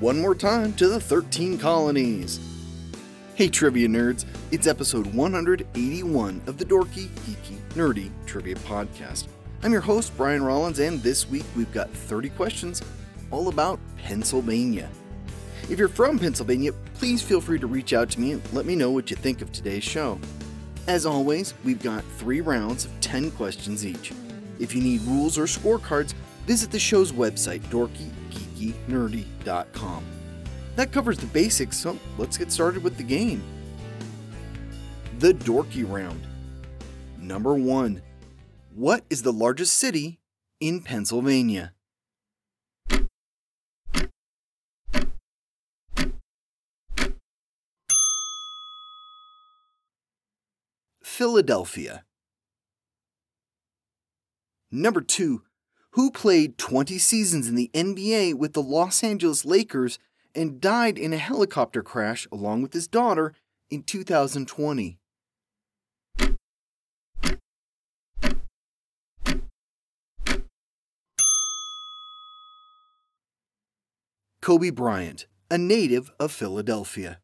One more time to the 13 colonies. Hey, trivia nerds, it's episode 181 of the Dorky, Geeky, Nerdy Trivia Podcast. I'm your host, Brian Rollins, and this week we've got 30 questions all about Pennsylvania. If you're from Pennsylvania, please feel free to reach out to me and let me know what you think of today's show. As always, we've got three rounds of 10 questions each. If you need rules or scorecards, visit the show's website, dorkygeekynerdy.com. That covers the basics, so let's get started with the game. The Dorky Round. Number 1. What is the largest city in Pennsylvania? Philadelphia. Number 2. Who played 20 seasons in the NBA with the Los Angeles Lakers and died in a helicopter crash along with his daughter in 2020? Kobe Bryant, a native of Philadelphia.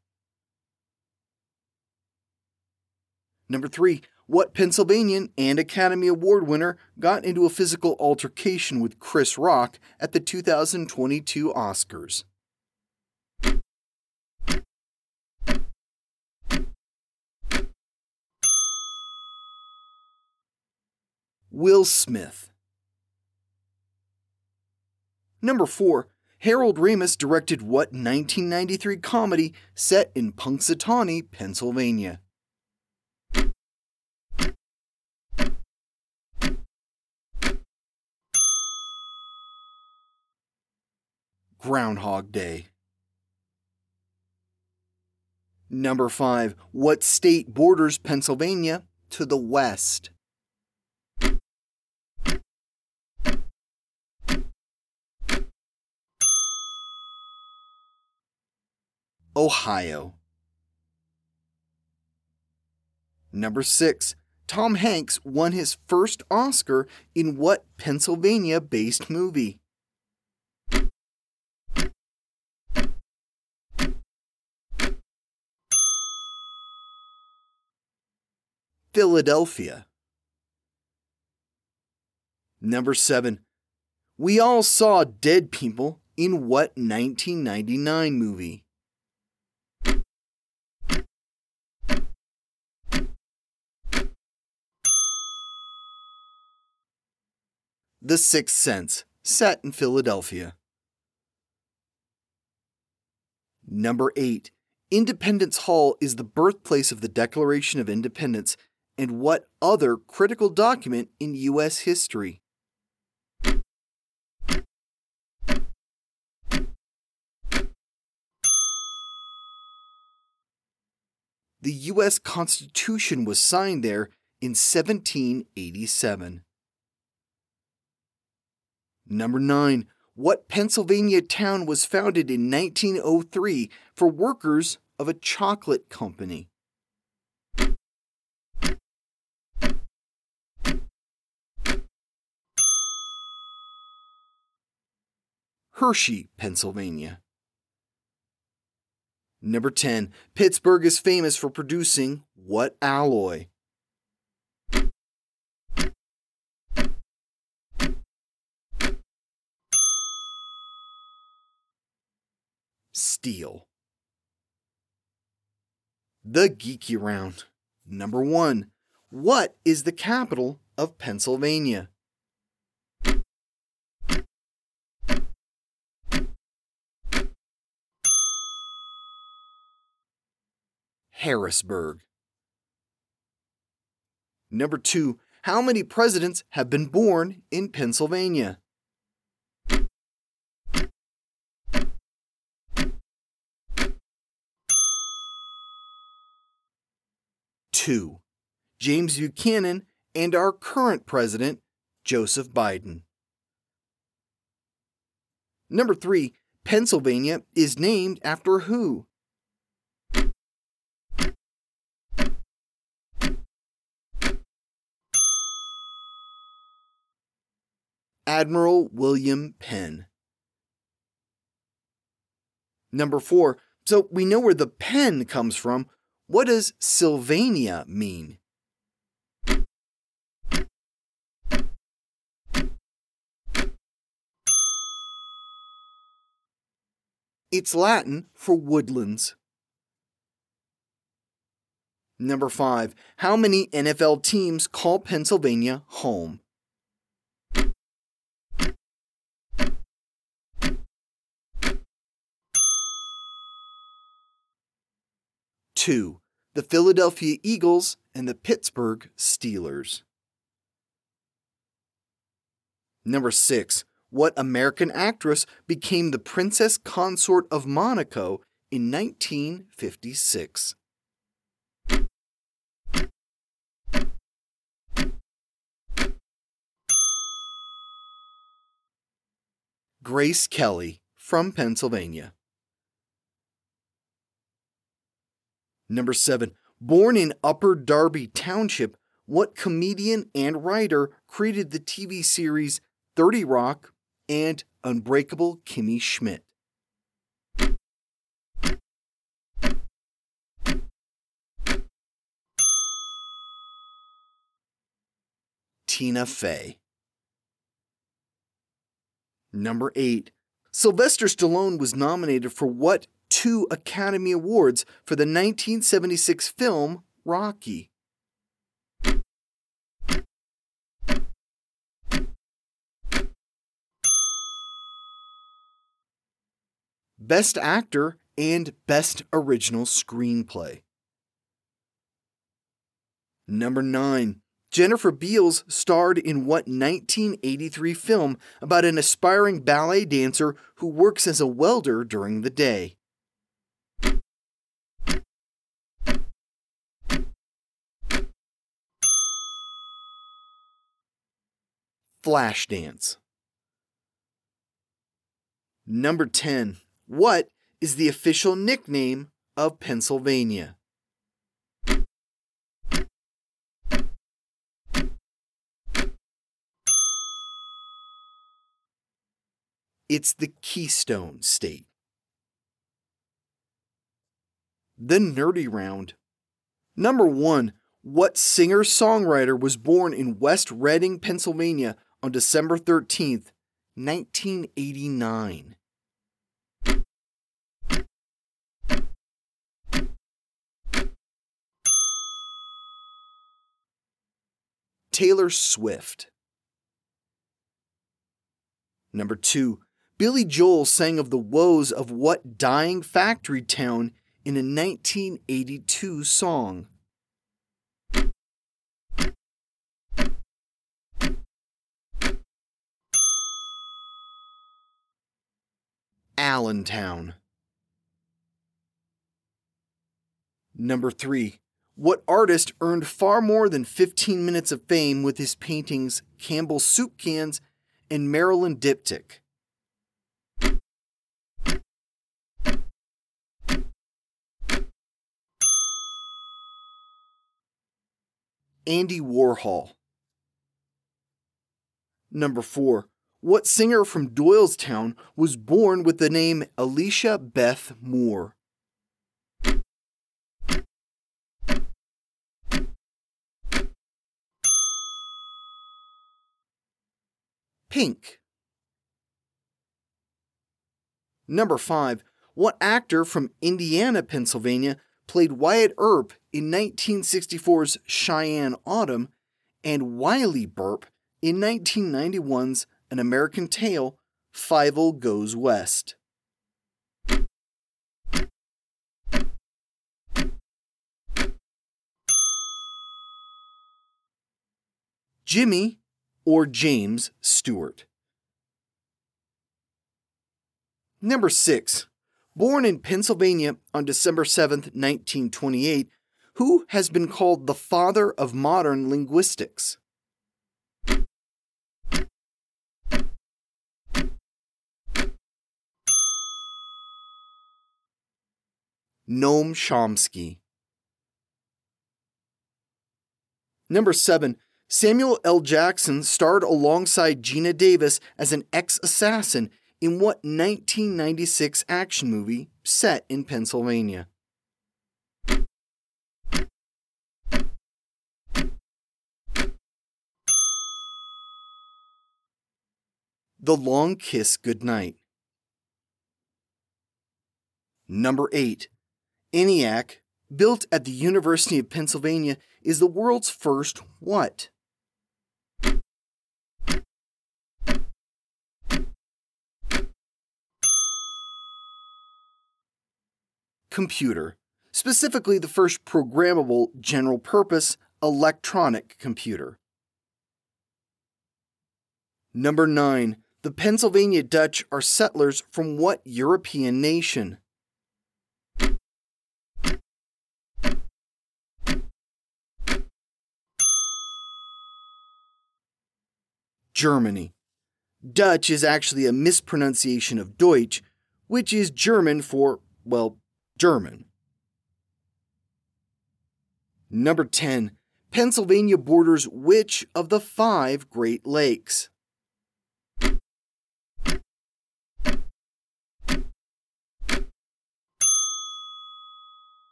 Number three, what Pennsylvanian and Academy Award winner got into a physical altercation with Chris Rock at the 2022 Oscars? Will Smith. Number 4. Harold Ramis directed what 1993 comedy set in Punxsutawney, Pennsylvania? Groundhog Day. Number 5. What state borders Pennsylvania to the west? Ohio. Number 6. Tom Hanks won his first Oscar in what Pennsylvania based movie? Philadelphia. Number 7. We all saw dead people in what 1999 movie? The Sixth Sense, set in Philadelphia. Number 8. Independence Hall is the birthplace of the Declaration of Independence and what other critical document in U.S. history? The U.S. Constitution was signed there in 1787. Number 9. What Pennsylvania town was founded in 1903 for workers of a chocolate company? Hershey, Pennsylvania. Number 10. Pittsburgh is famous for producing what alloy? Steel. The Geeky Round. Number 1. What is the capital of Pennsylvania? Harrisburg. Number two, how many presidents have been born in Pennsylvania? Two, James Buchanan and our current president, Joseph Biden. Number three, Pennsylvania is named after who? Admiral William Penn. Number four, so we know where the pen comes from. What does Sylvania mean? It's Latin for woodlands. Number five, how many NFL teams call Pennsylvania home? Two, the Philadelphia Eagles and the Pittsburgh Steelers. Number six, what American actress became the Princess Consort of Monaco in 1956? Grace Kelly from Pennsylvania. Number 7. Born in Upper Darby Township, what comedian and writer created the TV series 30 Rock and Unbreakable Kimmy Schmidt? Tina Fey. Number 8. Sylvester Stallone was nominated for what two Academy Awards for the 1976 film Rocky? Best Actor and Best Original Screenplay. Number 9. Jennifer Beals starred in what 1983 film about an aspiring ballet dancer who works as a welder during the day? Flashdance. Number 10. What is the official nickname of Pennsylvania? It's the Keystone State. The Nerdy Round. Number 1. What singer songwriter was born in West Reading, Pennsylvania on December 13th, 1989? Taylor Swift. Number 2. Billy Joel sang of the woes of what dying factory town in a 1982 song? Allentown. Number 3. What artist earned far more than 15 minutes of fame with his paintings Campbell's Soup Cans and Marilyn Diptych? Andy Warhol. Number 4. What singer from Doylestown was born with the name Alecia Beth Moore? Pink. Number 5. What actor from Indiana, Pennsylvania played Wyatt Earp in 1964's Cheyenne Autumn and Wylie Burp in 1991's An American Tail, Fievel Goes West. Jimmy or James Stewart? Number 6. Born in Pennsylvania on December 7, 1928, who has been called the father of modern linguistics? Noam Chomsky. Number 7. Samuel L. Jackson starred alongside Geena Davis as an ex assassin in what 1996 action movie set in Pennsylvania? The Long Kiss Goodnight. Number 8. ENIAC, built at the University of Pennsylvania, is the world's first what? Computer, specifically the first programmable general purpose electronic computer. Number 9. The Pennsylvania Dutch are settlers from what European nation? Germany. Dutch is actually a mispronunciation of Deutsch, which is German for, well, German. Number 10. Pennsylvania borders which of the five Great Lakes?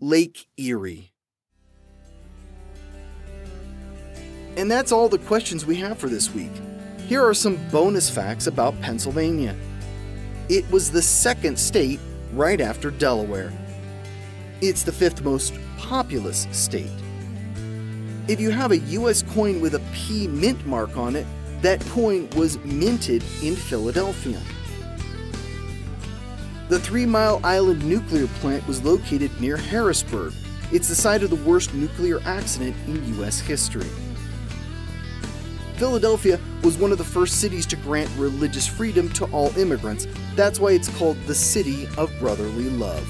Lake Erie. And that's all the questions we have for this week. Here are some bonus facts about Pennsylvania. It was the second state right after Delaware. It's the fifth most populous state. If you have a US coin with a P mint mark on it, that coin was minted in Philadelphia. The Three Mile Island nuclear plant was located near Harrisburg. It's the site of the worst nuclear accident in US history. Philadelphia was one of the first cities to grant religious freedom to all immigrants. That's why it's called the City of Brotherly Love.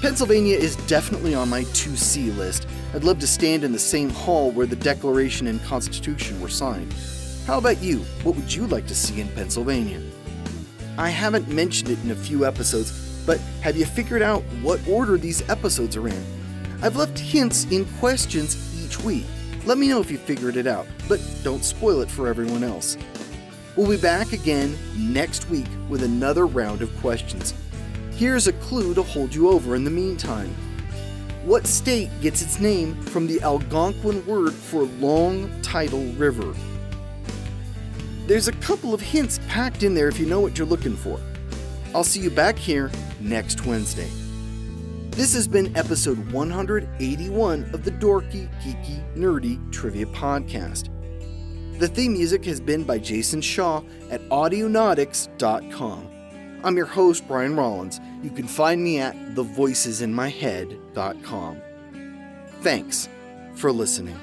Pennsylvania is definitely on my 2C list. I'd love to stand in the same hall where the Declaration and Constitution were signed. How about you? What would you like to see in Pennsylvania? I haven't mentioned it in a few episodes, but have you figured out what order these episodes are in? I've left hints in questions each week. Let me know if you figured it out, but don't spoil it for everyone else. We'll be back again next week with another round of questions. Here's a clue to hold you over in the meantime. What state gets its name from the Algonquin word for long tidal river? There's a couple of hints packed in there if you know what you're looking for. I'll see you back here next Wednesday. This has been episode 181 of the Dorky, Geeky, Nerdy Trivia Podcast. The theme music has been by Jason Shaw at Audionautix.com. I'm your host, Brian Rollins. You can find me at thevoicesinmyhead.com. Thanks for listening.